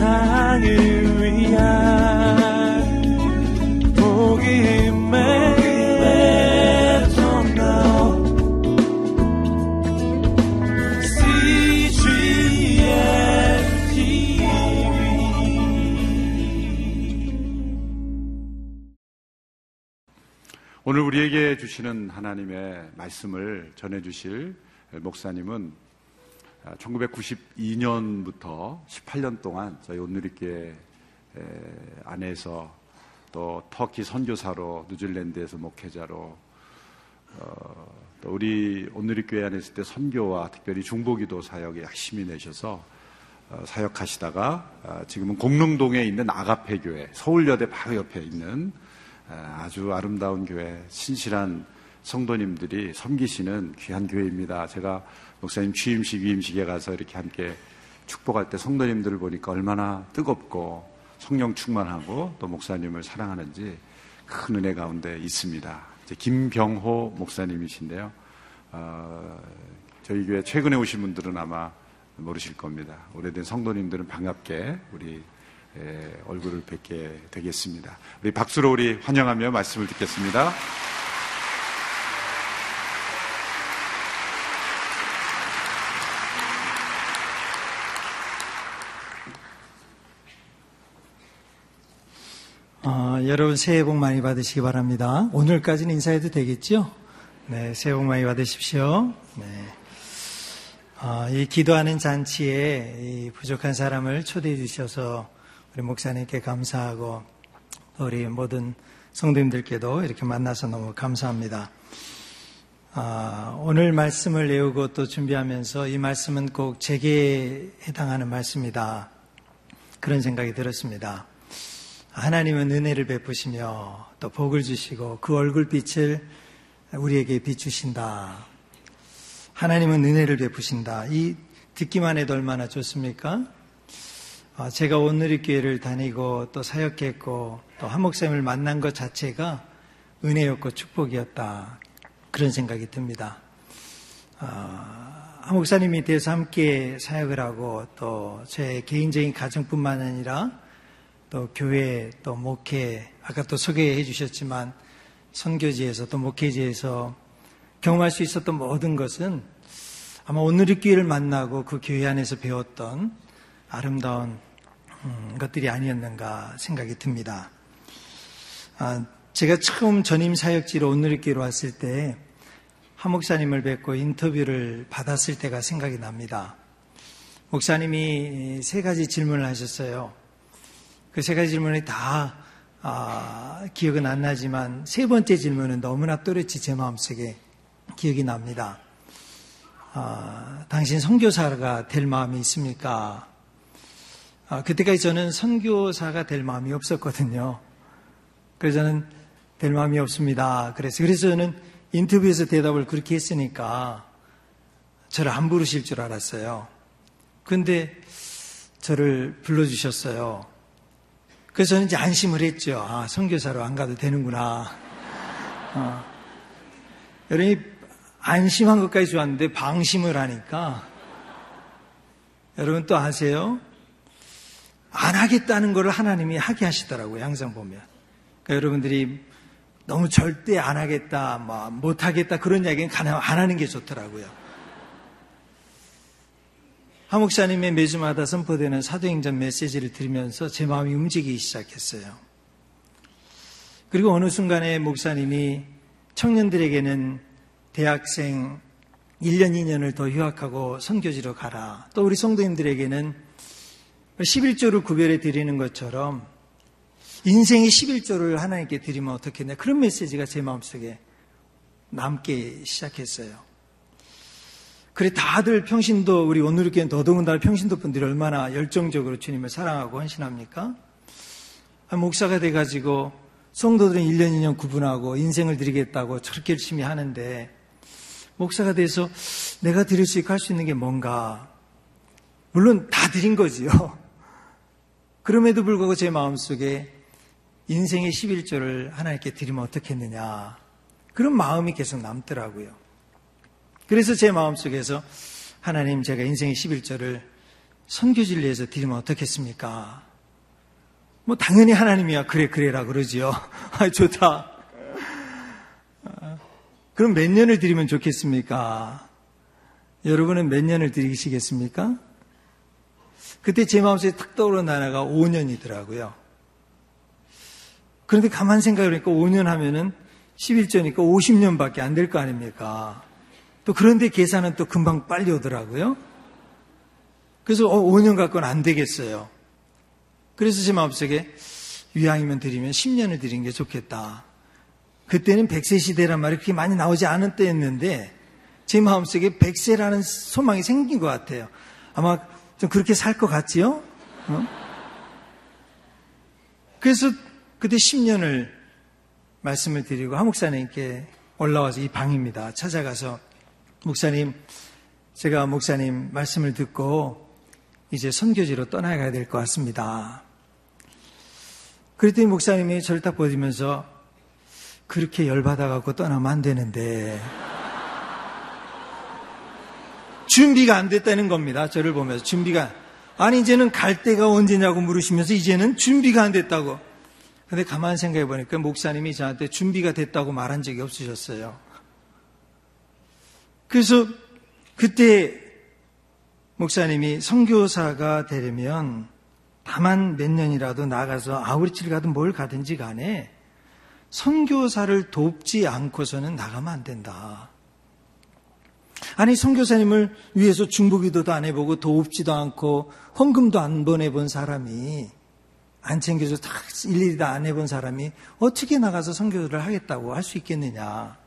세상을 위한 복음의 오늘 우리에게 주시는 하나님의 말씀을 전해주실 목사님은 1992년부터 18년 동안 저희 온누리교회 안에서 또 터키 선교사로 뉴질랜드에서 목회자로 어, 또 우리 온누리교회 안에 있을 때 선교와 특별히 중보기도 사역에 열심히 내셔서 어, 사역하시다가 어, 지금은 공릉동에 있는 아가페 교회 서울여대 바로 옆에 있는 아주 아름다운 교회 신실한 성도님들이 섬기시는 귀한 교회입니다. 제가 목사님 취임식, 위임식에 가서 이렇게 함께 축복할 때 성도님들을 보니까 얼마나 뜨겁고 성령 충만하고 또 목사님을 사랑하는지 큰 은혜 가운데 있습니다. 김병호 목사님이신데요. 어, 저희 교회 최근에 오신 분들은 아마 모르실 겁니다. 오래된 성도님들은 반갑게 우리 얼굴을 뵙게 되겠습니다. 우리 박수로 우리 환영하며 말씀을 듣겠습니다. 어, 여러분 새해 복 많이 받으시기 바랍니다. 오늘까지는 인사해도 되겠죠? 네, 새해 복 많이 받으십시오. 네. 어, 이 기도하는 잔치에 이 부족한 사람을 초대해 주셔서 우리 목사님께 감사하고 우리 모든 성도님들께도 이렇게 만나서 너무 감사합니다. 아, 오늘 말씀을 외우고 또 준비하면서 이 말씀은 꼭 제게 해당하는 말씀이다. 그런 생각이 들었습니다. 하나님은 은혜를 베푸시며 또 복을 주시고 그 얼굴빛을 우리에게 비추신다. 하나님은 은혜를 베푸신다. 이 듣기만 해도 얼마나 좋습니까? 아, 제가 오늘의 교회를 다니고 또 사역했고 또 한목쌤을 만난 것 자체가 은혜였고 축복이었다. 그런 생각이 듭니다. 아, 한 목사님이 돼서 함께 사역을 하고 또 제 개인적인 가정뿐만 아니라 또 교회 또 목회 아까 또 소개해 주셨지만 선교지에서 또 목회지에서 경험할 수 있었던 모든 것은 아마 오늘의 교회를 만나고 그 교회 안에서 배웠던 아름다운 음, 것들이 아니었는가 생각이 듭니다. 아, 제가 처음 전임 사역지로 오늘의 교회로 왔을 때 한 목사님을 뵙고 인터뷰를 받았을 때가 생각이 납니다. 목사님이 세 가지 질문을 하셨어요. 그 세 가지 질문이 다 아, 기억은 안 나지만 세 번째 질문은 너무나 또렷이 제 마음속에 기억이 납니다. 아, 당신 선교사가 될 마음이 있습니까? 아, 그때까지 저는 선교사가 될 마음이 없었거든요. 그래서 저는 될 마음이 없습니다. 그래서 그래서 저는 인터뷰에서 대답을 그렇게 했으니까 저를 안 부르실 줄 알았어요. 근데 저를 불러주셨어요. 그래서 이제 안심을 했죠. 아, 선교사로 안 가도 되는구나. 어. 여러분이 안심한 것까지 좋았는데 방심을 하니까 여러분 또 아세요? 안 하겠다는 것을 하나님이 하게 하시더라고요. 항상 보면. 그러니까 여러분들이 너무 절대 안 하겠다, 뭐, 못 하겠다 그런 이야기는 가능 안 하는 게 좋더라고요. 하 목사님의 매주마다 선포되는 사도행전 메시지를 들으면서 제 마음이 움직이기 시작했어요. 그리고 어느 순간에 목사님이 청년들에게는 대학생 1년, 2년을 더 휴학하고 선교지로 가라. 또 우리 성도님들에게는 11조를 구별해 드리는 것처럼 인생의 11조를 하나님께 드리면 어떻겠냐. 그런 메시지가 제 마음속에 남게 시작했어요. 그래, 다들 평신도, 우리 오늘교회는 더더군다나 평신도 분들이 얼마나 열정적으로 주님을 사랑하고 헌신합니까? 목사가 돼가지고 성도들은 1년, 2년 구분하고 인생을 드리겠다고 저렇게 열심히 하는데 목사가 돼서 내가 드릴 수 있고 할 수 있는 게 뭔가 물론 다 드린 거지요. 그럼에도 불구하고 제 마음속에 인생의 11조를 하나님께 드리면 어떻겠느냐. 그런 마음이 계속 남더라고요. 그래서 제 마음속에서 하나님 제가 인생의 11조를 선교지를 위해서 드리면 어떻겠습니까? 뭐 당연히 하나님이야 그래 그래라 그러지요. 아 좋다. 그럼 몇 년을 드리면 좋겠습니까? 여러분은 몇 년을 드리시겠습니까? 그때 제 마음속에 탁 떠오른 나라가 5년이더라고요. 그런데 가만 생각해보니까 5년 하면은 11조니까 50년밖에 안 될 거 아닙니까? 또 그런데 계산은 또 금방 빨리 오더라고요. 그래서 어, 5년 갖고는 안 되겠어요. 그래서 제 마음속에 위양이면 드리면 10년을 드리는 게 좋겠다. 그때는 100세 시대란 말이 그렇게 많이 나오지 않은 때였는데 제 마음속에 100세라는 소망이 생긴 것 같아요. 아마 좀 그렇게 살 것 같지요? 어? 그래서 그때 10년을 말씀을 드리고 한 목사님께 올라와서 이 방입니다. 찾아가서 목사님, 제가 목사님 말씀을 듣고 이제 선교지로 떠나가야 될 것 같습니다. 그랬더니 목사님이 저를 딱 보시면서 그렇게 열받아갖고 떠나면 안 되는데 준비가 안 됐다는 겁니다. 저를 보면서 준비가 아니 이제는 갈 때가 언제냐고 물으시면서 이제는 준비가 안 됐다고. 근데 가만 생각해 보니까 목사님이 저한테 준비가 됐다고 말한 적이 없으셨어요. 그래서 그때 목사님이 선교사가 되려면 다만 몇 년이라도 나가서 아우리치를 가든 뭘 가든지 간에 선교사를 돕지 않고서는 나가면 안 된다. 아니 선교사님을 위해서 중보기도도 안 해보고 돕지도 않고 헌금도 안 보내본 사람이 안 챙겨서 다 일일이 다 안 해본 사람이 어떻게 나가서 선교를 하겠다고 할 수 있겠느냐.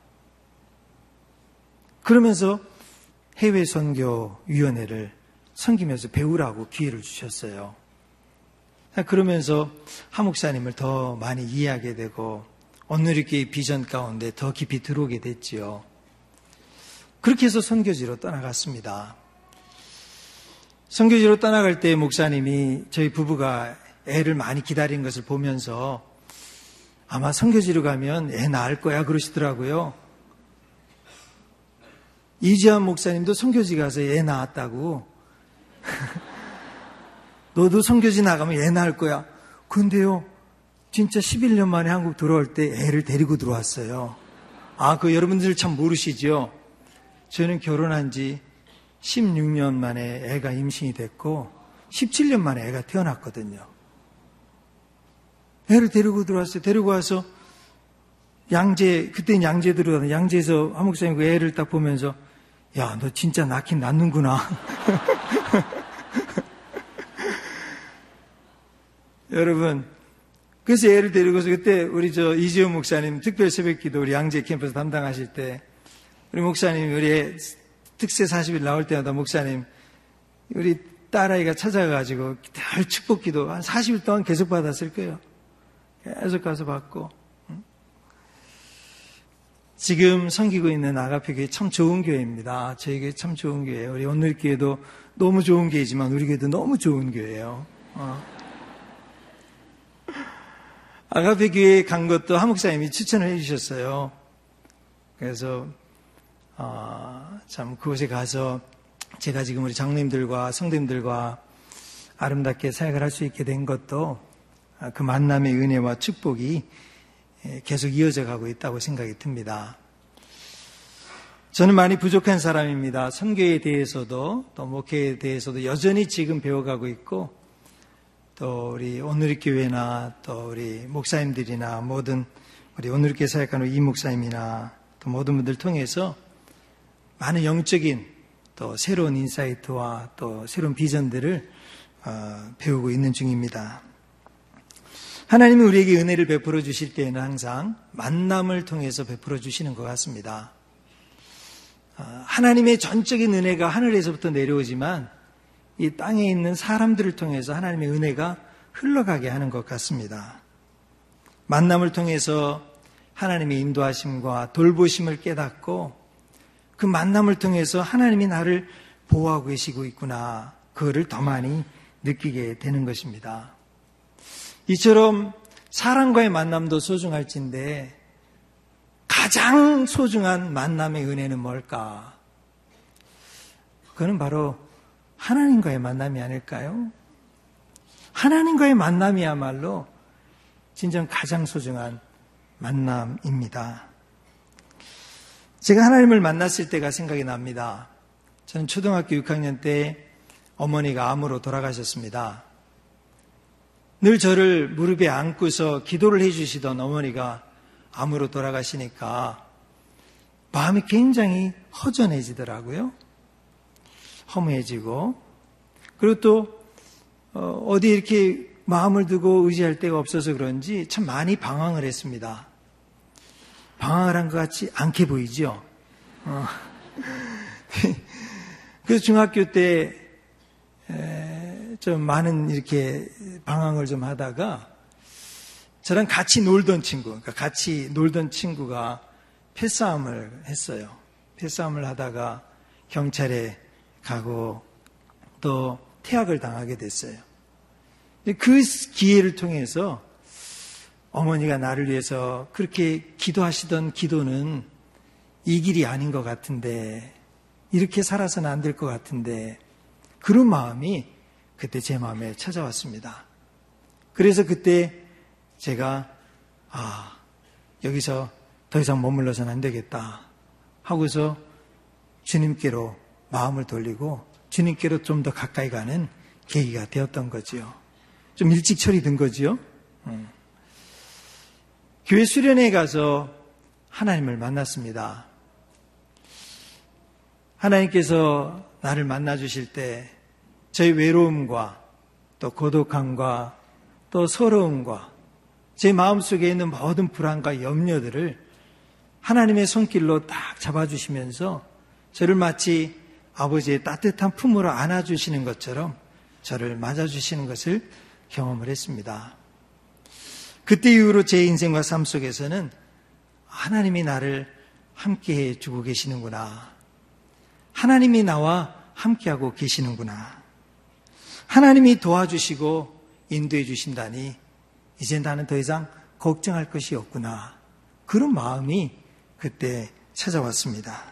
그러면서 해외 선교 위원회를 섬기면서 배우라고 기회를 주셨어요. 그러면서 하목사님을 더 많이 이해하게 되고 온누리교의 비전 가운데 더 깊이 들어오게 됐지요. 그렇게 해서 선교지로 떠나갔습니다. 선교지로 떠나갈 때 목사님이 저희 부부가 애를 많이 기다린 것을 보면서 아마 선교지로 가면 애 낳을 거야 그러시더라고요. 이지한 목사님도 선교지 가서 애 낳았다고. 너도 선교지 나가면 애 낳을 거야. 근데요, 진짜 11년 만에 한국 들어올 때 애를 데리고 들어왔어요. 아, 그 여러분들 참 모르시죠? 저는 결혼한 지 16년 만에 애가 임신이 됐고, 17년 만에 애가 태어났거든요. 애를 데리고 들어왔어요. 데리고 와서 양재, 그때는 양재 들어가서 양재에서 한목사님 그 애를 딱 보면서, 야, 너 진짜 낳긴 낳는구나. 여러분, 그래서 애를 데리고서 그때 우리 저 이지호 목사님 특별 새벽 기도 우리 양재 캠퍼스 담당하실 때 우리 목사님 우리 특세 40일 나올 때마다 목사님 우리 딸아이가 찾아가지고 늘 축복 기도 한 40일 동안 계속 받았을 거예요. 계속 가서 받고. 지금 섬기고 있는 아가페 교회 참 좋은 교회입니다. 저희 교회 참 좋은 교회예요. 우리 오늘 교회도 너무 좋은 교회지만 우리 교회도 너무 좋은 교회예요. 어. 아가페 교회에 간 것도 한 목사님이 추천을 해주셨어요. 그래서 어, 참 그곳에 가서 제가 지금 우리 장님들과 성도님들과 아름답게 사역을 할 수 있게 된 것도 그 만남의 은혜와 축복이 계속 이어져 가고 있다고 생각이 듭니다. 저는 많이 부족한 사람입니다. 선교에 대해서도 또 목회에 대해서도 여전히 지금 배워가고 있고 또 우리 오늘의 교회나 또 우리 목사님들이나 모든 우리 오늘의 사역하는 이 목사님이나 또 모든 분들 통해서 많은 영적인 또 새로운 인사이트와 또 새로운 비전들을 어, 배우고 있는 중입니다. 하나님이 우리에게 은혜를 베풀어 주실 때에는 항상 만남을 통해서 베풀어 주시는 것 같습니다. 어, 하나님의 전적인 은혜가 하늘에서부터 내려오지만 이 땅에 있는 사람들을 통해서 하나님의 은혜가 흘러가게 하는 것 같습니다. 만남을 통해서 하나님의 인도하심과 돌보심을 깨닫고 그 만남을 통해서 하나님이 나를 보호하고 계시고 있구나. 그거를 더 많이 느끼게 되는 것입니다. 이처럼 사람과의 만남도 소중할진데 가장 소중한 만남의 은혜는 뭘까? 그거는 바로 하나님과의 만남이 아닐까요? 하나님과의 만남이야말로 진정 가장 소중한 만남입니다. 제가 하나님을 만났을 때가 생각이 납니다. 저는 초등학교 6학년 때 어머니가 암으로 돌아가셨습니다. 늘 저를 무릎에 안고서 기도를 해주시던 어머니가 암으로 돌아가시니까 마음이 굉장히 허전해지더라고요. 허무해지고 그리고 또 어, 어디 이렇게 마음을 두고 의지할 데가 없어서 그런지 참 많이 방황을 했습니다. 방황을 한 것 같지 않게 보이죠. 어. 그래서 중학교 때 좀 많은 이렇게 방황을 좀 하다가 저랑 같이 놀던 친구, 그러니까 같이 놀던 친구가 패싸움을 했어요. 패싸움을 하다가 경찰에 가고 또 퇴학을 당하게 됐어요. 그 기회를 통해서 어머니가 나를 위해서 그렇게 기도하시던 기도는 이 길이 아닌 것 같은데, 이렇게 살아서는 안 될 것 같은데, 그런 마음이 그때 제 마음에 찾아왔습니다. 그래서 그때 제가, 아, 여기서 더 이상 머물러서는 안 되겠다. 하고서 주님께로 마음을 돌리고 주님께로 좀 더 가까이 가는 계기가 되었던 거지요. 좀 일찍 처리된 거지요. 음. 교회 수련회에 가서 하나님을 만났습니다. 하나님께서 나를 만나 주실 때 저희 외로움과 또 고독함과 또 서러움과 제 마음속에 있는 모든 불안과 염려들을 하나님의 손길로 딱 잡아주시면서 저를 마치 아버지의 따뜻한 품으로 안아주시는 것처럼 저를 맞아주시는 것을 경험을 했습니다. 그때 이후로 제 인생과 삶 속에서는 하나님이 나를 함께 해주고 계시는구나. 하나님이 나와 함께하고 계시는구나. 하나님이 도와주시고 인도해 주신다니 이제 나는 더 이상 걱정할 것이 없구나. 그런 마음이 그때 찾아왔습니다.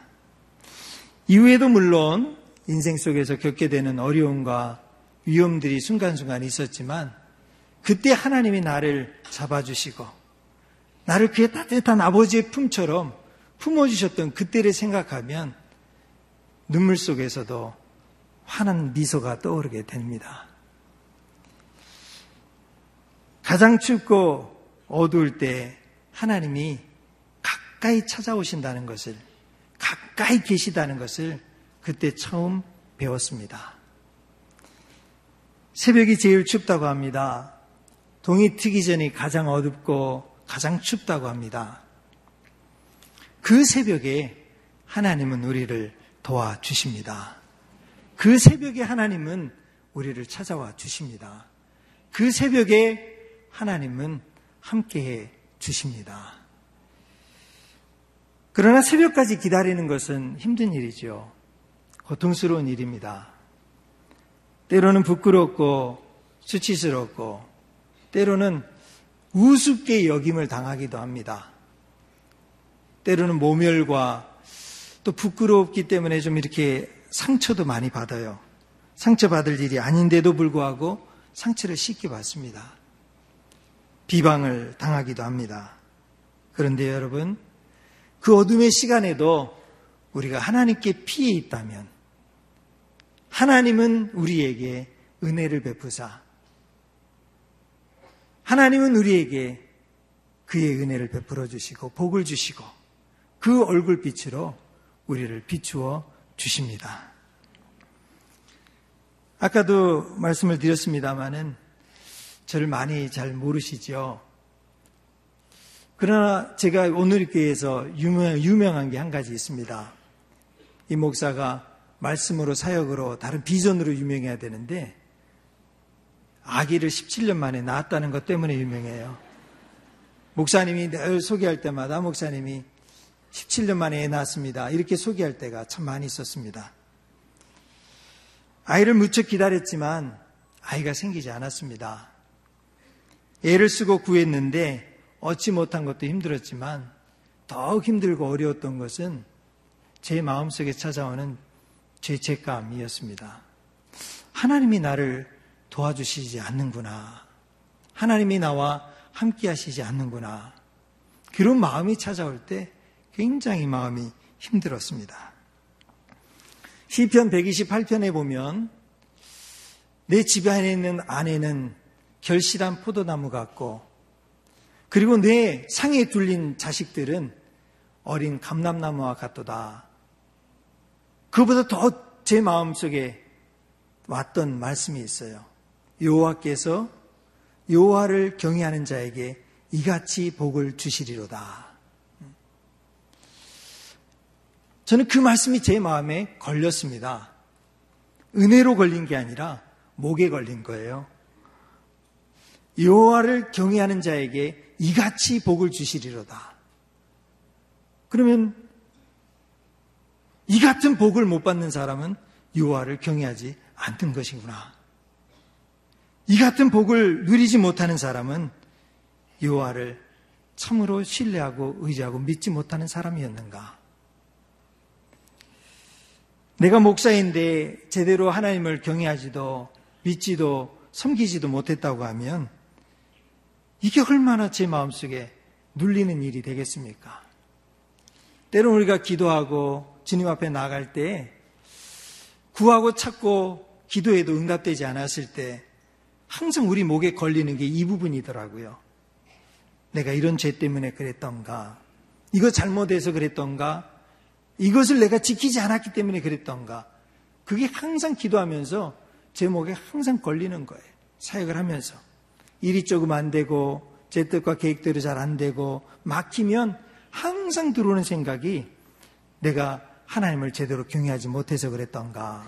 이후에도 물론 인생 속에서 겪게 되는 어려움과 위험들이 순간순간 있었지만 그때 하나님이 나를 잡아주시고 나를 그의 따뜻한 아버지의 품처럼 품어주셨던 그때를 생각하면 눈물 속에서도 환한 미소가 떠오르게 됩니다. 가장 춥고 어두울 때 하나님이 가까이 찾아오신다는 것을, 가까이 계시다는 것을 그때 처음 배웠습니다. 새벽이 제일 춥다고 합니다. 동이 트기 전이 가장 어둡고 가장 춥다고 합니다. 그 새벽에 하나님은 우리를 도와주십니다. 그 새벽에 하나님은 우리를 찾아와 주십니다. 그 새벽에 하나님은 함께해 주십니다. 그러나 새벽까지 기다리는 것은 힘든 일이죠. 고통스러운 일입니다. 때로는 부끄럽고 수치스럽고 때로는 우습게 여김을 당하기도 합니다. 때로는 모멸과 또 부끄럽기 때문에 좀 이렇게 상처도 많이 받아요. 상처받을 일이 아닌데도 불구하고 상처를 쉽게 받습니다. 비방을 당하기도 합니다. 그런데 여러분, 그 어둠의 시간에도 우리가 하나님께 피해 있다면 하나님은 우리에게 은혜를 베푸사 하나님은 우리에게 그의 은혜를 베풀어 주시고 복을 주시고 그 얼굴빛으로 우리를 비추어 주십니다. 아까도 말씀을 드렸습니다마는 저를 많이 잘 모르시죠. 그러나 제가 오늘 교회에서 유명, 유명 한 게 한 가지 있습니다. 이 목사가 말씀으로 사역으로 다른 비전으로 유명해야 되는데 아기를 17년 만에 낳았다는 것 때문에 유명해요. 목사님이 늘 소개할 때마다 목사님이 17년 만에 애 낳았습니다. 이렇게 소개할 때가 참 많이 있었습니다. 아이를 무척 기다렸지만 아이가 생기지 않았습니다. 애를 쓰고 구했는데 얻지 못한 것도 힘들었지만 더욱 힘들고 어려웠던 것은 제 마음속에 찾아오는 죄책감이었습니다. 하나님이 나를 도와주시지 않는구나. 하나님이 나와 함께 하시지 않는구나. 그런 마음이 찾아올 때 굉장히 마음이 힘들었습니다. 시편 128편에 보면 내 집 안에 있는 아내는 결실한 포도나무 같고 그리고 내 상에 둘린 자식들은 어린 감람나무와 같도다. 그보다 더 제 마음속에 왔던 말씀이 있어요. 여호와께서 여호와를 경외하는 자에게 이같이 복을 주시리로다. 저는 그 말씀이 제 마음에 걸렸습니다. 은혜로 걸린 게 아니라 목에 걸린 거예요. 여호와를 경외하는 자에게 이같이 복을 주시리로다. 그러면 이 같은 복을 못 받는 사람은 여호와를 경외하지 않는 것이구나. 이 같은 복을 누리지 못하는 사람은 여호와를 참으로 신뢰하고 의지하고 믿지 못하는 사람이었는가? 내가 목사인데 제대로 하나님을 경외하지도 믿지도 섬기지도 못했다고 하면 이게 얼마나 제 마음속에 눌리는 일이 되겠습니까? 때론 우리가 기도하고 주님 앞에 나갈 때 구하고 찾고 기도해도 응답되지 않았을 때 항상 우리 목에 걸리는 게 이 부분이더라고요. 내가 이런 죄 때문에 그랬던가, 이거 잘못해서 그랬던가, 이것을 내가 지키지 않았기 때문에 그랬던가, 그게 항상 기도하면서 제 목에 항상 걸리는 거예요. 사역을 하면서. 일이 조금 안 되고, 제 뜻과 계획대로 잘 안 되고, 막히면 항상 들어오는 생각이 내가 하나님을 제대로 경외하지 못해서 그랬던가.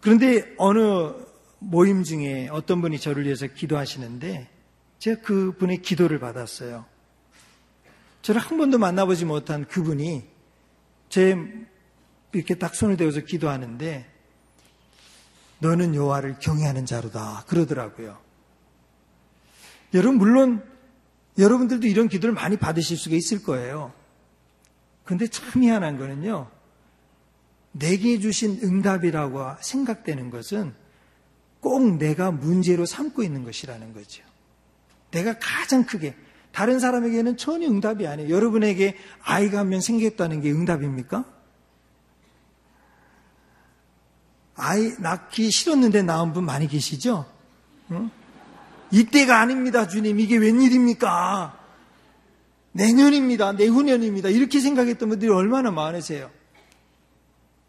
그런데 어느 모임 중에 어떤 분이 저를 위해서 기도하시는데 제가 그 분의 기도를 받았어요. 저를 한 번도 만나보지 못한 그분이 제 이렇게 딱 손을 대어서 기도하는데 너는 여호와를 경외하는 자로다 그러더라고요. 여러분 물론 여러분들도 이런 기도를 많이 받으실 수가 있을 거예요. 근데 참 희한한 거는요. 내게 주신 응답이라고 생각되는 것은 꼭 내가 문제로 삼고 있는 것이라는 거죠. 내가 가장 크게 다른 사람에게는 전혀 응답이 아니에요. 여러분에게 아이가 한 명 생겼다는 게 응답입니까? 아이 낳기 싫었는데 낳은 분 많이 계시죠? 응? 이때가 아닙니다, 주님. 이게 웬일입니까? 내년입니다. 내후년입니다. 이렇게 생각했던 분들이 얼마나 많으세요?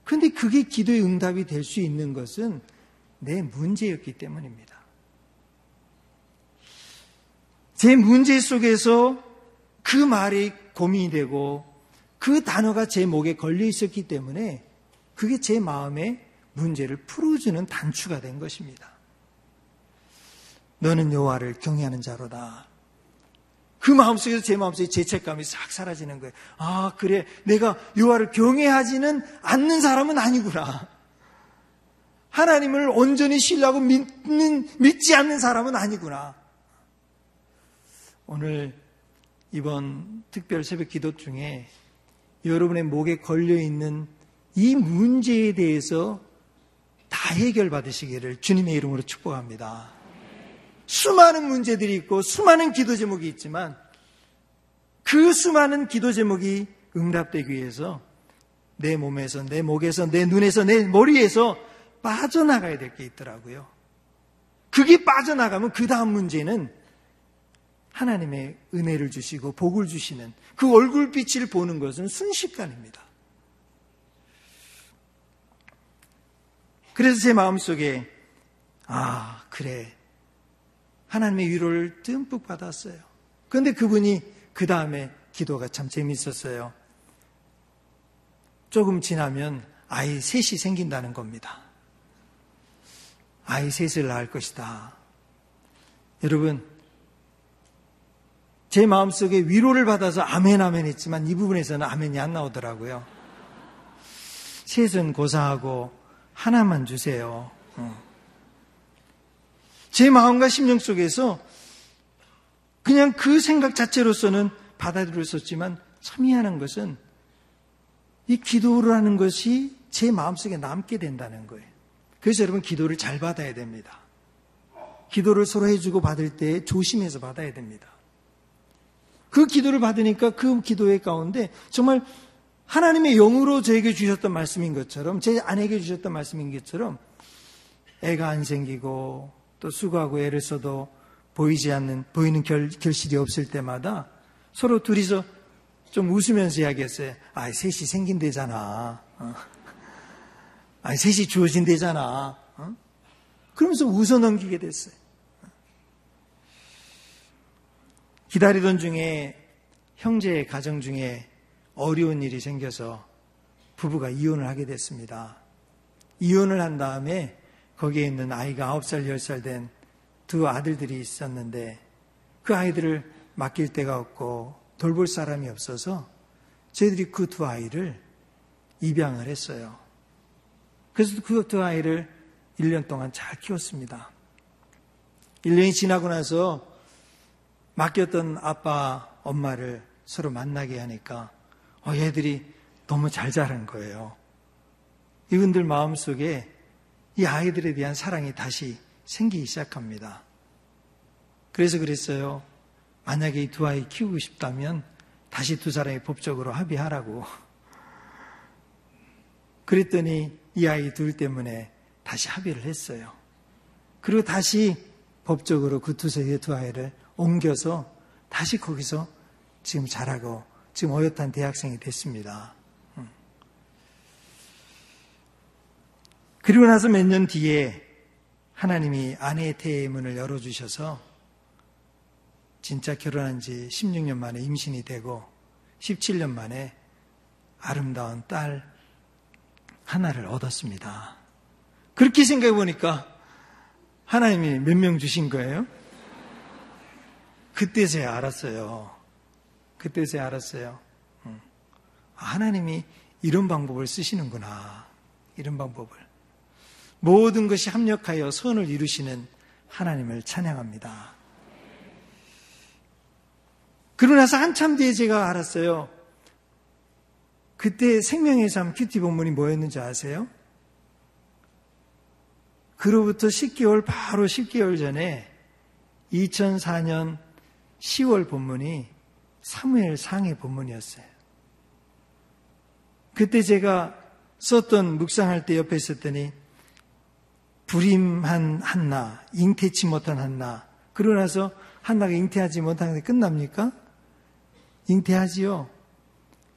근데 그게 기도의 응답이 될 수 있는 것은 내 문제였기 때문입니다. 제 문제 속에서 그 말이 고민이 되고 그 단어가 제 목에 걸려 있었기 때문에 그게 제 마음의 문제를 풀어주는 단추가 된 것입니다. 너는 여호와를 경외하는 자로다. 그 마음속에서 제 마음속에 죄책감이 싹 사라지는 거예요. 아, 그래. 내가 여호와를 경외하지는 않는 사람은 아니구나. 하나님을 온전히 신뢰하고 믿는, 믿지 않는 사람은 아니구나. 오늘 이번 특별 새벽 기도 중에 여러분의 목에 걸려 있는 이 문제에 대해서 다 해결받으시기를 주님의 이름으로 축복합니다. 수많은 문제들이 있고 수많은 기도 제목이 있지만 그 수많은 기도 제목이 응답되기 위해서 내 몸에서, 내 목에서, 내 눈에서, 내 머리에서 빠져나가야 될 게 있더라고요. 그게 빠져나가면 그 다음 문제는 하나님의 은혜를 주시고 복을 주시는 그 얼굴빛을 보는 것은 순식간입니다. 그래서 제 마음속에 아, 그래. 하나님의 위로를 듬뿍 받았어요. 그런데 그분이 그 다음에 기도가 참 재밌었어요. 조금 지나면 아이 셋이 생긴다는 겁니다. 아이 셋을 낳을 것이다. 여러분, 제 마음속에 위로를 받아서 아멘 아멘 했지만 이 부분에서는 아멘이 안 나오더라고요. 셋은 고사하고 하나만 주세요. 어. 제 마음과 심령 속에서 그냥 그 생각 자체로서는 받아들였었지만 참 희한한 것은 이 기도를 하는 것이 제 마음속에 남게 된다는 거예요. 그래서 여러분 기도를 잘 받아야 됩니다. 기도를 서로 해주고 받을 때 조심해서 받아야 됩니다. 그 기도를 받으니까 그 기도의 가운데 정말 하나님의 영으로 저에게 주셨던 말씀인 것처럼 제 아내에게 주셨던 말씀인 것처럼 애가 안 생기고 또 수고하고 애를 써도 보이지 않는 보이는 결, 결실이 없을 때마다 서로 둘이서 좀 웃으면서 이야기했어요. 아, 셋이 생긴대잖아. 어. 아, 셋이 주어진대잖아. 어? 그러면서 웃어 넘기게 됐어요. 기다리던 중에 형제의 가정 중에 어려운 일이 생겨서 부부가 이혼을 하게 됐습니다. 이혼을 한 다음에 거기에 있는 아이가 9살, 10살 된 두 아들들이 있었는데 그 아이들을 맡길 데가 없고 돌볼 사람이 없어서 저희들이 그 두 아이를 입양을 했어요. 그래서 그 두 아이를 1년 동안 잘 키웠습니다. 1년이 지나고 나서 맡겼던 아빠, 엄마를 서로 만나게 하니까 어, 얘들이 너무 잘 자란 거예요. 이분들 마음속에 이 아이들에 대한 사랑이 다시 생기기 시작합니다. 그래서 그랬어요. 만약에 이 두 아이 키우고 싶다면 다시 두 사람이 법적으로 합의하라고. 그랬더니 이 아이 둘 때문에 다시 합의를 했어요. 그리고 다시 법적으로 그 두 세의 두 아이를 옮겨서 다시 거기서 지금 자라고 지금 어엿한 대학생이 됐습니다. 음. 그리고 나서 몇 년 뒤에 하나님이 아내의 태의 문을 열어주셔서 진짜 결혼한 지 16년 만에 임신이 되고 17년 만에 아름다운 딸 하나를 얻었습니다. 그렇게 생각해 보니까 하나님이 몇 명 주신 거예요? 그때서야 알았어요. 그때서야 알았어요. 음. 하나님이 이런 방법을 쓰시는구나. 이런 방법을. 모든 것이 합력하여 선을 이루시는 하나님을 찬양합니다. 그러고 나서 한참 뒤에 제가 알았어요. 그때 생명의 삶 큐티 본문이 뭐였는지 아세요? 그로부터 10개월, 바로 10개월 전에 2004년 10월 본문이 사무엘 상의 본문이었어요. 그때 제가 썼던 묵상할 때 옆에 있었더니 불임한 한나, 잉태치 못한 한나. 그러고 나서 한나가 잉태하지 못하는데 끝납니까? 잉태하지요.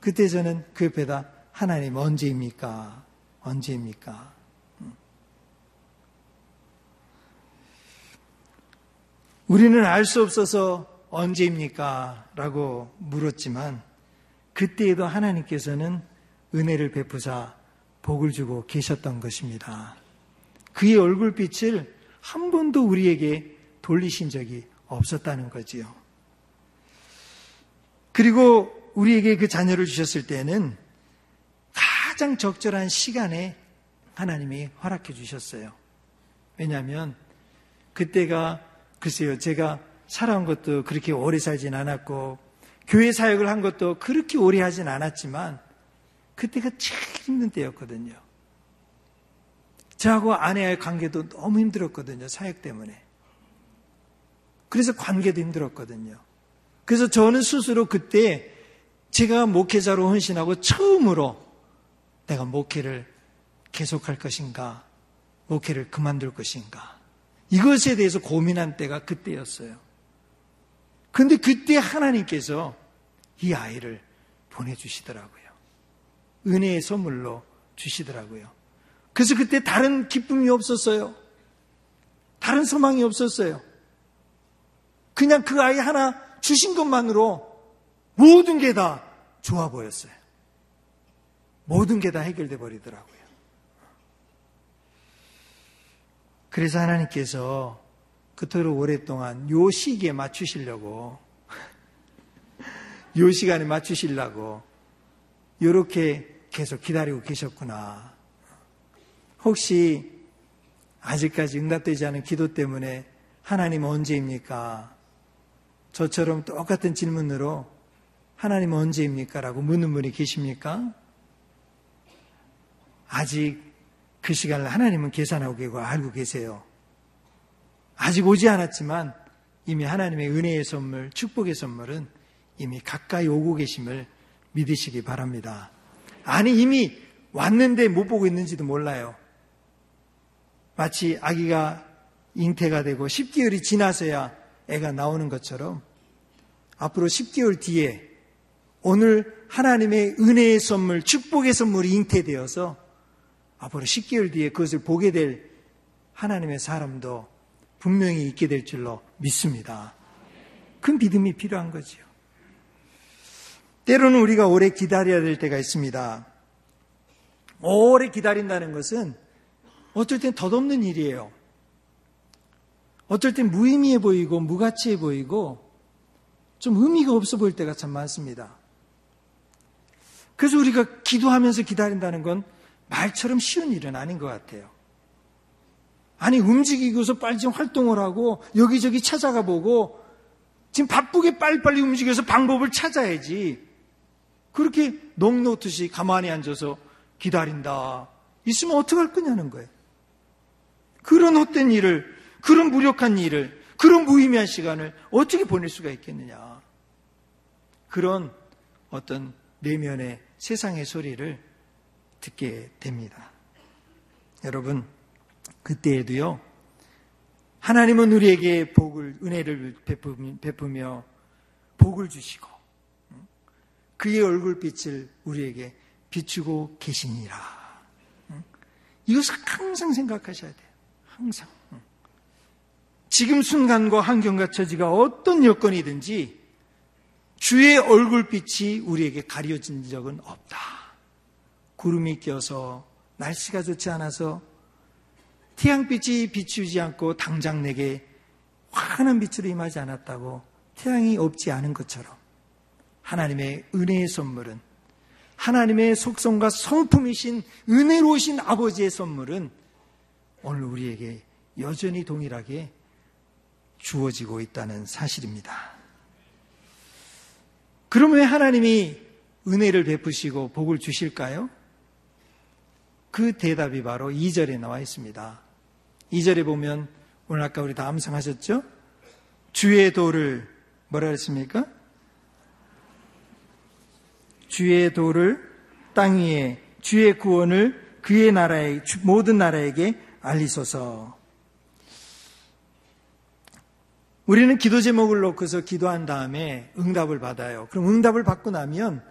그때 저는 그 옆에다 하나님 언제입니까? 언제입니까? 우리는 알 수 없어서 언제입니까? 라고 물었지만 그때에도 하나님께서는 은혜를 베푸사 복을 주고 계셨던 것입니다. 그의 얼굴빛을 한 번도 우리에게 돌리신 적이 없었다는 거지요. 그리고 우리에게 그 자녀를 주셨을 때는 가장 적절한 시간에 하나님이 허락해 주셨어요. 왜냐하면 그때가 글쎄요, 제가 살아온 것도 그렇게 오래 살진 않았고, 교회 사역을 한 것도 그렇게 오래 하진 않았지만, 그때가 제일 힘든 때였거든요. 저하고 아내와의 관계도 너무 힘들었거든요, 사역 때문에. 그래서 관계도 힘들었거든요. 그래서 저는 스스로 그때 제가 목회자로 헌신하고 처음으로 내가 목회를 계속할 것인가, 목회를 그만둘 것인가. 이것에 대해서 고민한 때가 그때였어요. 근데 그때 하나님께서 이 아이를 보내주시더라고요. 은혜의 선물로 주시더라고요. 그래서 그때 다른 기쁨이 없었어요. 다른 소망이 없었어요. 그냥 그 아이 하나 주신 것만으로 모든 게 다 좋아 보였어요. 모든 게 다 해결돼 버리더라고요. 그래서 하나님께서 그토록 오랫동안 요 시기에 맞추시려고 요 시간에 맞추시려고 이렇게 계속 기다리고 계셨구나. 혹시 아직까지 응답되지 않은 기도 때문에 하나님 언제입니까? 저처럼 똑같은 질문으로 하나님 언제입니까? 라고 묻는 분이 계십니까? 아직 그 시간을 하나님은 계산하고 계고 알고 계세요. 아직 오지 않았지만 이미 하나님의 은혜의 선물, 축복의 선물은 이미 가까이 오고 계심을 믿으시기 바랍니다. 아니, 이미 왔는데 못 보고 있는지도 몰라요. 마치 아기가 잉태가 되고 10개월이 지나서야 애가 나오는 것처럼 앞으로 10개월 뒤에 오늘 하나님의 은혜의 선물, 축복의 선물이 잉태되어서 앞으로 10개월 뒤에 그것을 보게 될 하나님의 사람도 분명히 있게 될 줄로 믿습니다. 그 믿음이 필요한 거지요. 때로는 우리가 오래 기다려야 될 때가 있습니다. 오래 기다린다는 것은 어쩔 땐 덧없는 일이에요. 어쩔 땐 무의미해 보이고 무가치해 보이고 좀 의미가 없어 보일 때가 참 많습니다. 그래서 우리가 기도하면서 기다린다는 건 말처럼 쉬운 일은 아닌 것 같아요. 아니, 움직이고서 빨리 좀 활동을 하고 여기저기 찾아가 보고 지금 바쁘게 빨리빨리 움직여서 방법을 찾아야지. 그렇게 넋 놓듯이 가만히 앉아서 기다린다. 있으면 어떡할 거냐는 거예요. 그런 헛된 일을, 그런 무력한 일을, 그런 무의미한 시간을 어떻게 보낼 수가 있겠느냐. 그런 어떤 내면의 세상의 소리를 듣게 됩니다. 여러분, 그때에도요, 하나님은 우리에게 복을, 은혜를 베푸며 복을 주시고, 그의 얼굴빛을 우리에게 비추고 계시니라. 이것을 항상 생각하셔야 돼요. 항상. 지금 순간과 환경과 처지가 어떤 여건이든지 주의 얼굴빛이 우리에게 가려진 적은 없다. 구름이 껴서 날씨가 좋지 않아서 태양빛이 비추지 않고 당장 내게 환한 빛으로 임하지 않았다고 태양이 없지 않은 것처럼 하나님의 은혜의 선물은 하나님의 속성과 성품이신 은혜로우신 아버지의 선물은 오늘 우리에게 여전히 동일하게 주어지고 있다는 사실입니다. 그러면 왜 하나님이 은혜를 베푸시고 복을 주실까요? 그 대답이 바로 2절에 나와 있습니다. 2절에 보면 오늘 아까 우리 다 암송하셨죠? 주의 도를 뭐라 그랬습니까? 주의 도를 땅 위에 주의 구원을 그의 나라에 모든 나라에게 알리소서. 우리는 기도 제목을 놓고서 기도한 다음에 응답을 받아요. 그럼 응답을 받고 나면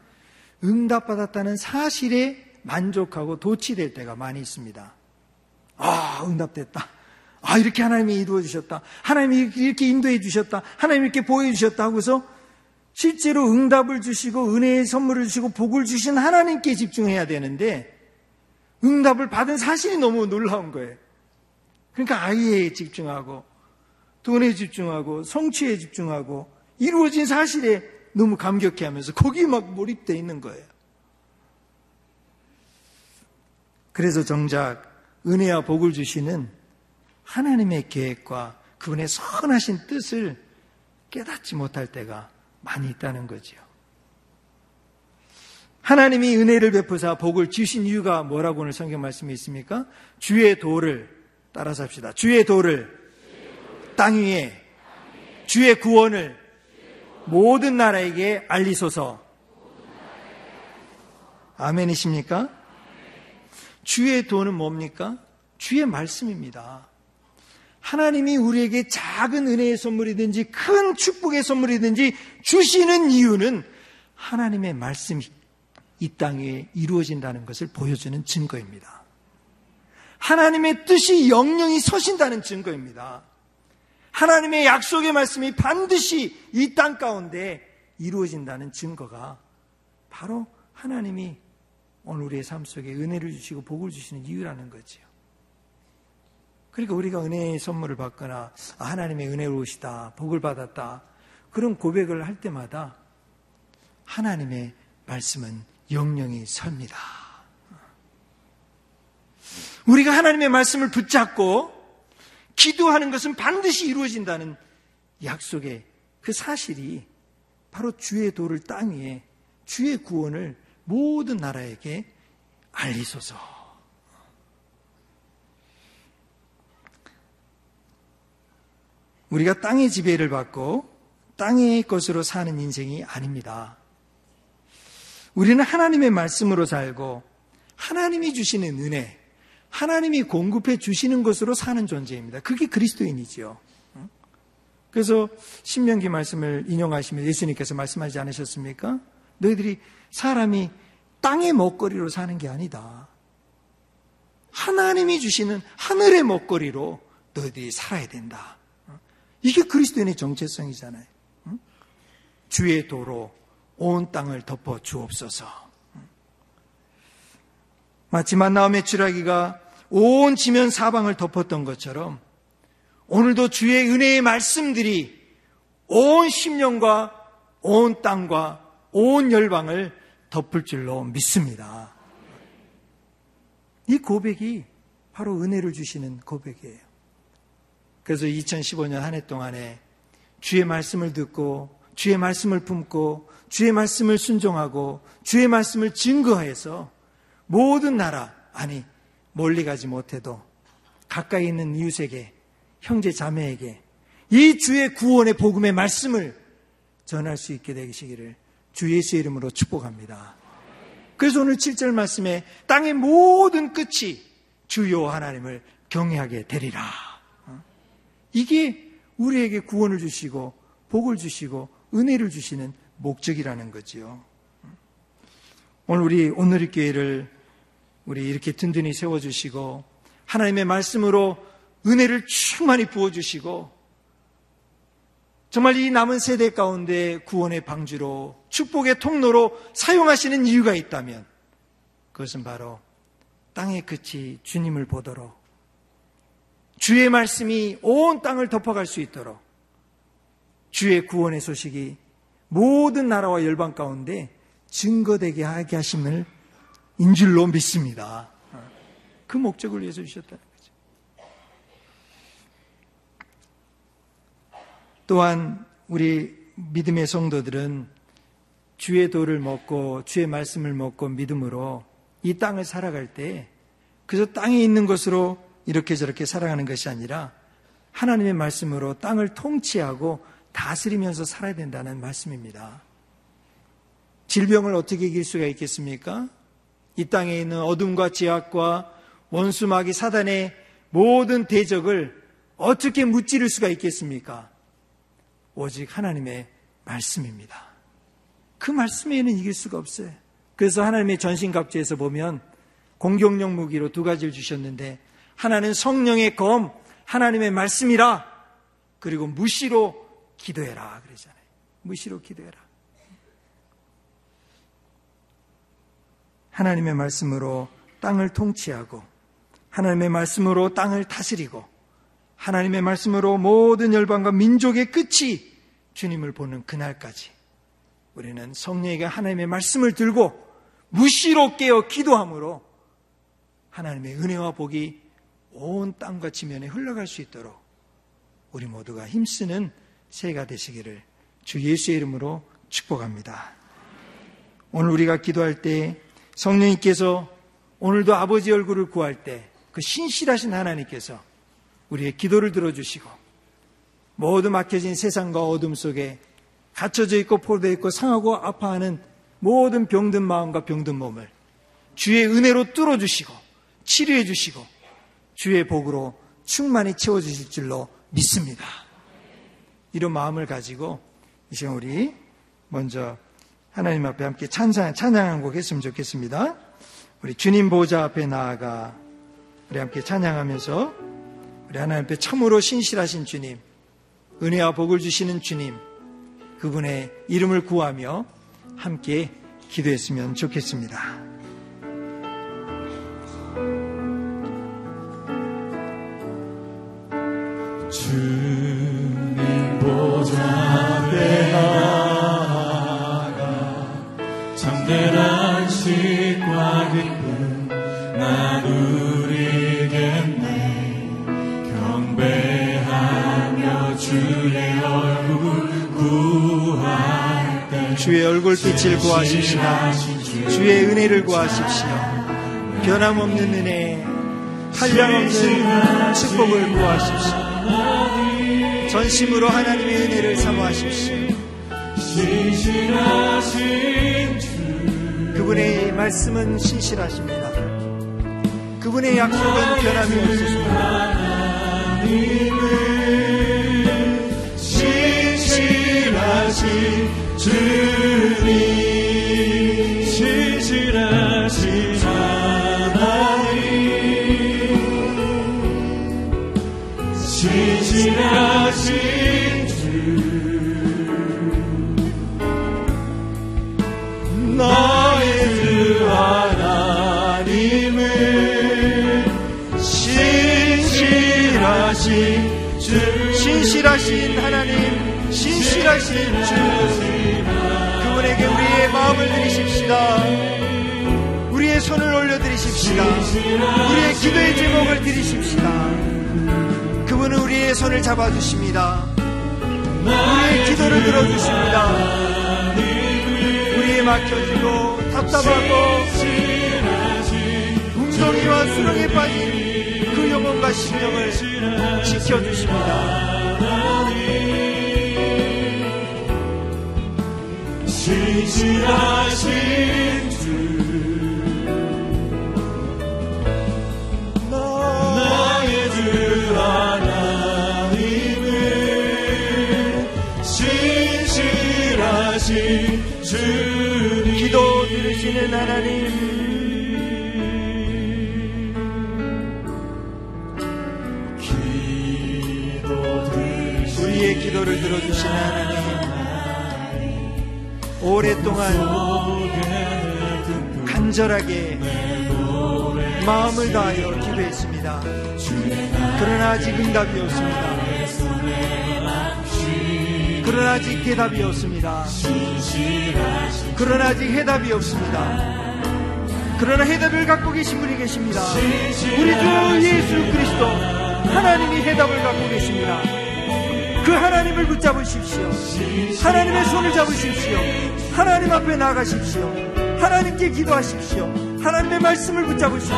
응답받았다는 사실에 만족하고 도취될 때가 많이 있습니다. 아, 응답됐다. 아, 이렇게 하나님이 이루어 주셨다. 하나님이 이렇게 인도해 주셨다. 하나님이 이렇게 보여 주셨다 하고서 실제로 응답을 주시고 은혜의 선물을 주시고 복을 주신 하나님께 집중해야 되는데 응답을 받은 사실이 너무 놀라운 거예요. 그러니까 아이에 집중하고 돈에 집중하고 성취에 집중하고 이루어진 사실에 너무 감격해 하면서 거기 막 몰입되어 있는 거예요. 그래서 정작 은혜와 복을 주시는 하나님의 계획과 그분의 선하신 뜻을 깨닫지 못할 때가 많이 있다는 거지요. 하나님이 은혜를 베푸사 복을 주신 이유가 뭐라고 오늘 성경 말씀이 있습니까? 주의 도를 따라서 합시다. 주의 도를 땅 위에 주의 구원을 모든 나라에게 알리소서. 아멘이십니까? 주의 도는 뭡니까? 주의 말씀입니다. 하나님이 우리에게 작은 은혜의 선물이든지 큰 축복의 선물이든지 주시는 이유는 하나님의 말씀이 이 땅에 이루어진다는 것을 보여주는 증거입니다. 하나님의 뜻이 영영이 서신다는 증거입니다. 하나님의 약속의 말씀이 반드시 이 땅 가운데 이루어진다는 증거가 바로 하나님이 오늘 우리의 삶 속에 은혜를 주시고 복을 주시는 이유라는 거지요. 그러니까 우리가 은혜의 선물을 받거나 아, 하나님의 은혜로우시다, 복을 받았다 그런 고백을 할 때마다 하나님의 말씀은 영영이 섭니다. 우리가 하나님의 말씀을 붙잡고 기도하는 것은 반드시 이루어진다는 약속의 그 사실이 바로 주의 도를 땅 위에 주의 구원을 모든 나라에게 알리소서. 우리가 땅의 지배를 받고 땅의 것으로 사는 인생이 아닙니다. 우리는 하나님의 말씀으로 살고 하나님이 주시는 은혜, 하나님이 공급해 주시는 것으로 사는 존재입니다. 그게 그리스도인이지요. 그래서 신명기 말씀을 인용하시면 예수님께서 말씀하지 않으셨습니까? 너희들이 사람이 땅의 먹거리로 사는 게 아니다. 하나님이 주시는 하늘의 먹거리로 너희들이 살아야 된다. 이게 그리스도인의 정체성이잖아요. 주의 도로 온 땅을 덮어 주옵소서. 마치 만나움의 주라기가 온 지면 사방을 덮었던 것처럼 오늘도 주의 은혜의 말씀들이 온 심령과 온 땅과 온 열방을 덮을 줄로 믿습니다. 이 고백이 바로 은혜를 주시는 고백이에요. 그래서 2015년 한 해 동안에 주의 말씀을 듣고 주의 말씀을 품고 주의 말씀을 순종하고 주의 말씀을 증거해서 모든 나라, 아니, 멀리 가지 못해도 가까이 있는 이웃에게, 형제 자매에게 이 주의 구원의 복음의 말씀을 전할 수 있게 되시기를 주 예수의 이름으로 축복합니다. 그래서 오늘 7절 말씀에 땅의 모든 끝이 주요 하나님을 경외하게 되리라. 어? 이게 우리에게 구원을 주시고 복을 주시고 은혜를 주시는 목적이라는 거지요. 오늘 우리 오늘의 교회를 우리 이렇게 든든히 세워주시고 하나님의 말씀으로 은혜를 충만히 부어주시고 정말 이 남은 세대 가운데 구원의 방주로 축복의 통로로 사용하시는 이유가 있다면 그것은 바로 땅의 끝이 주님을 보도록 주의 말씀이 온 땅을 덮어갈 수 있도록 주의 구원의 소식이 모든 나라와 열방 가운데 증거되게 하게 하심을 인줄로 믿습니다. 그 목적을 위해서 주셨다는 거죠. 또한 우리 믿음의 성도들은 주의 도를 먹고 주의 말씀을 먹고 믿음으로 이 땅을 살아갈 때 그저 땅에 있는 것으로 이렇게 저렇게 살아가는 것이 아니라 하나님의 말씀으로 땅을 통치하고 다스리면서 살아야 된다는 말씀입니다. 질병을 어떻게 이길 수가 있겠습니까? 이 땅에 있는 어둠과 지악과 원수마귀 사단의 모든 대적을 어떻게 무찌를 수가 있겠습니까? 오직 하나님의 말씀입니다. 그 말씀에는 이길 수가 없어요. 그래서 하나님의 전신갑주에서 보면 공격용 무기로 두 가지를 주셨는데 하나는 성령의 검, 하나님의 말씀이라 그리고 무시로 기도해라 그러잖아요. 무시로 기도해라. 하나님의 말씀으로 땅을 통치하고 하나님의 말씀으로 땅을 다스리고 하나님의 말씀으로 모든 열방과 민족의 끝이 주님을 보는 그날까지 우리는 성령에게 하나님의 말씀을 들고 무시로 깨어 기도함으로 하나님의 은혜와 복이 온 땅과 지면에 흘러갈 수 있도록 우리 모두가 힘쓰는 새해가 되시기를 주 예수의 이름으로 축복합니다. 오늘 우리가 기도할 때 성령님께서 오늘도 아버지 얼굴을 구할 때 그 신실하신 하나님께서 우리의 기도를 들어주시고 모두 막혀진 세상과 어둠 속에 갇혀져 있고 포로되어 있고 상하고 아파하는 모든 병든 마음과 병든 몸을 주의 은혜로 뚫어주시고 치료해 주시고 주의 복으로 충만히 채워주실 줄로 믿습니다. 이런 마음을 가지고 이 시간 우리 먼저 하나님 앞에 함께 찬양, 찬양 한 곡 했으면 좋겠습니다. 우리 주님 보좌 앞에 나아가 우리 함께 찬양하면서 우리 하나님 앞에 참으로 신실하신 주님, 은혜와 복을 주시는 주님, 그분의 이름을 구하며 함께 기도했으면 좋겠습니다. 주 주의 얼굴 빛을 구하십시오. 주의 은혜를 구하십시오. 변함없는 은혜, 한량없는 축복을 구하십시오. 전심으로 하나님의 은혜를 사모하십시오. 그분의 말씀은 신실하십니다. 그분의 약속은 변함이 없으십니다. 신실하신 주님 신실하신 하나님 신실하신 주. 나의 주 하나님은 신실하신 주. 신실하신 하나님, 신실하신 주, 마음을 드리십시다. 우리의 손을 올려드리십시다. 우리의 기도의 제목을 드리십시다. 그분은 우리의 손을 잡아주십니다. 우리의 기도를 들어주십니다. 우리의 막혀지고 답답하고 웅덩이와 수렁에 빠진 그 영혼과 심령을 지켜주십니다. 신실하신 주. 나의 주 하나님은 신실하신 주님. 기도 들으시는 하나님. 기도 들으시 우리의 기도를 들어주시는 하나님 오랫동안 간절하게 마음을 다하여 기도했습니다. 그러나 아직 응답이 없습니다. 그러나 아직 대답이 없습니다. 그러나 아직 해답이 없습니다. 그러나 해답을 갖고 계신 분이 계십니다. 우리 주 예수 그리스도 하나님이 해답을 갖고 계십니다. 그 하나님을 붙잡으십시오. 하나님의 손을 잡으십시오. 하나님 앞에 나가십시오. 하나님께 기도하십시오. 하나님의 말씀을 붙잡으십시오.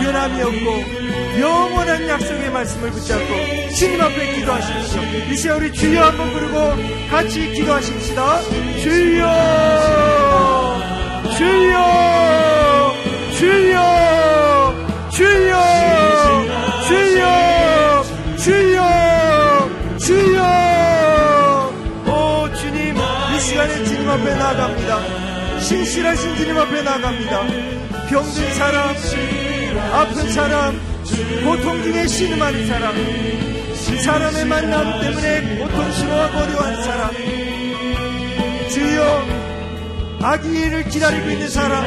변함이 없고 영원한 약속의 말씀을 붙잡고 주님 앞에 기도하십시오. 이 시간 우리 주여 한번 부르고 같이 기도하십시다. 주여, 주여, 주여, 주여, 주님 앞에 나갑니다. 신실하신 주님 앞에 나갑니다. 병든 사람, 아픈 사람, 고통 중에 신음하는 사람, 사람의 만남 때문에 고통스러워하고 어려워하는 사람, 주여, 아기를 기다리고 있는 사람,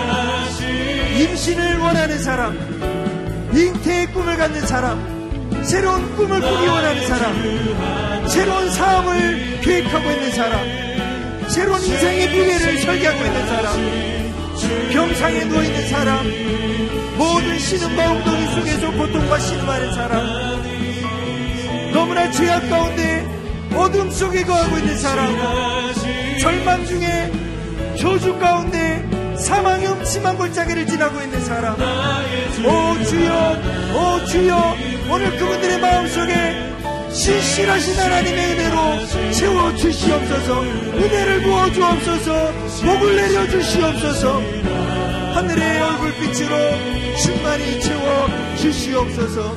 임신을 원하는 사람, 잉태의 꿈을 갖는 사람, 새로운 꿈을 꾸기 원하는 사람, 새로운 사업을 계획하고 있는 사람, 새로운 인생의 미래를 설계하고 있는 사람, 병상에 누워있는 사람, 모든 신음과 웅덩이 속에서 고통과 신음하는 사람, 너무나 죄악 가운데 어둠 속에 거하고 있는 사람, 절망 중에 저주 가운데 사망의 음침한 골짜기를 지나고 있는 사람, 오 주여, 오 주여, 오늘 그분들의 마음속에 신실하신 하나님의 은혜로 채워 주시옵소서, 은혜를 부어 주옵소서, 목을 내려 주시옵소서, 하늘의 얼굴빛으로 충만히 채워 주시옵소서.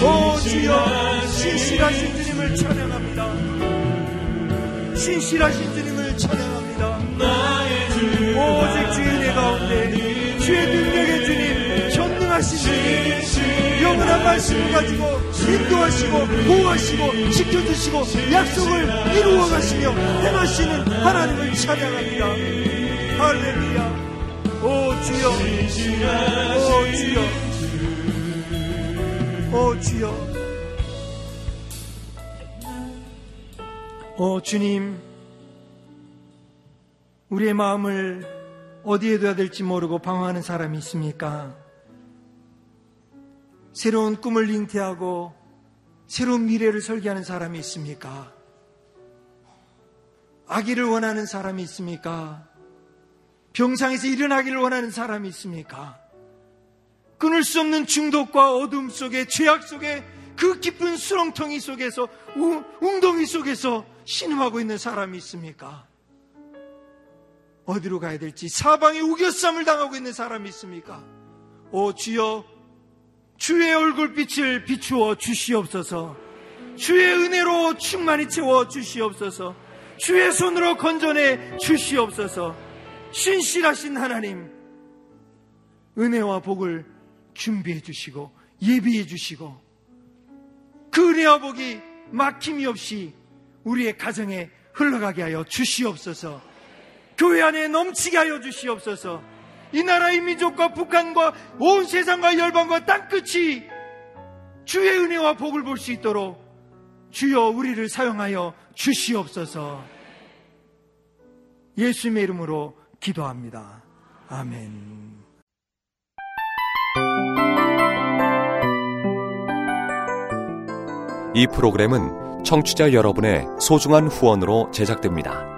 오 주여 신실하신 주님을 찬양합니다. 신실하신 주님을 찬양합니다. 오직 주의 은혜 가운데 주의 능력의 주님 영원한 말씀을 가지고 인도하시고 보호하시고 지켜주시고 약속을 이루어 가시며 행하시는 하나님을 찬양합니다. 할렐루야. 오 주여 오 주여 오 주여 오 주님 우리의 마음을 어디에 둬야 될지 모르고 방황하는 사람이 있습니까? 새로운 꿈을 잉태하고 새로운 미래를 설계하는 사람이 있습니까? 아기를 원하는 사람이 있습니까? 병상에서 일어나기를 원하는 사람이 있습니까? 끊을 수 없는 중독과 어둠 속에 죄악 속에 그 깊은 수렁텅이 속에서 우, 웅덩이 속에서 신음하고 있는 사람이 있습니까? 어디로 가야 될지 사방에 우겨쌈을 당하고 있는 사람이 있습니까? 오 주여 주의 얼굴빛을 비추어 주시옵소서. 주의 은혜로 충만히 채워 주시옵소서. 주의 손으로 건져내 주시옵소서. 신실하신 하나님 은혜와 복을 준비해 주시고 예비해 주시고 그 은혜와 복이 막힘이 없이 우리의 가정에 흘러가게 하여 주시옵소서. 교회 안에 넘치게 하여 주시옵소서 이 나라의 민족과 북한과 온 세상과 열방과 땅끝이 주의 은혜와 복을 볼 수 있도록 주여 우리를 사용하여 주시옵소서 예수님의 이름으로 기도합니다. 아멘. 이 프로그램은 청취자 여러분의 소중한 후원으로 제작됩니다.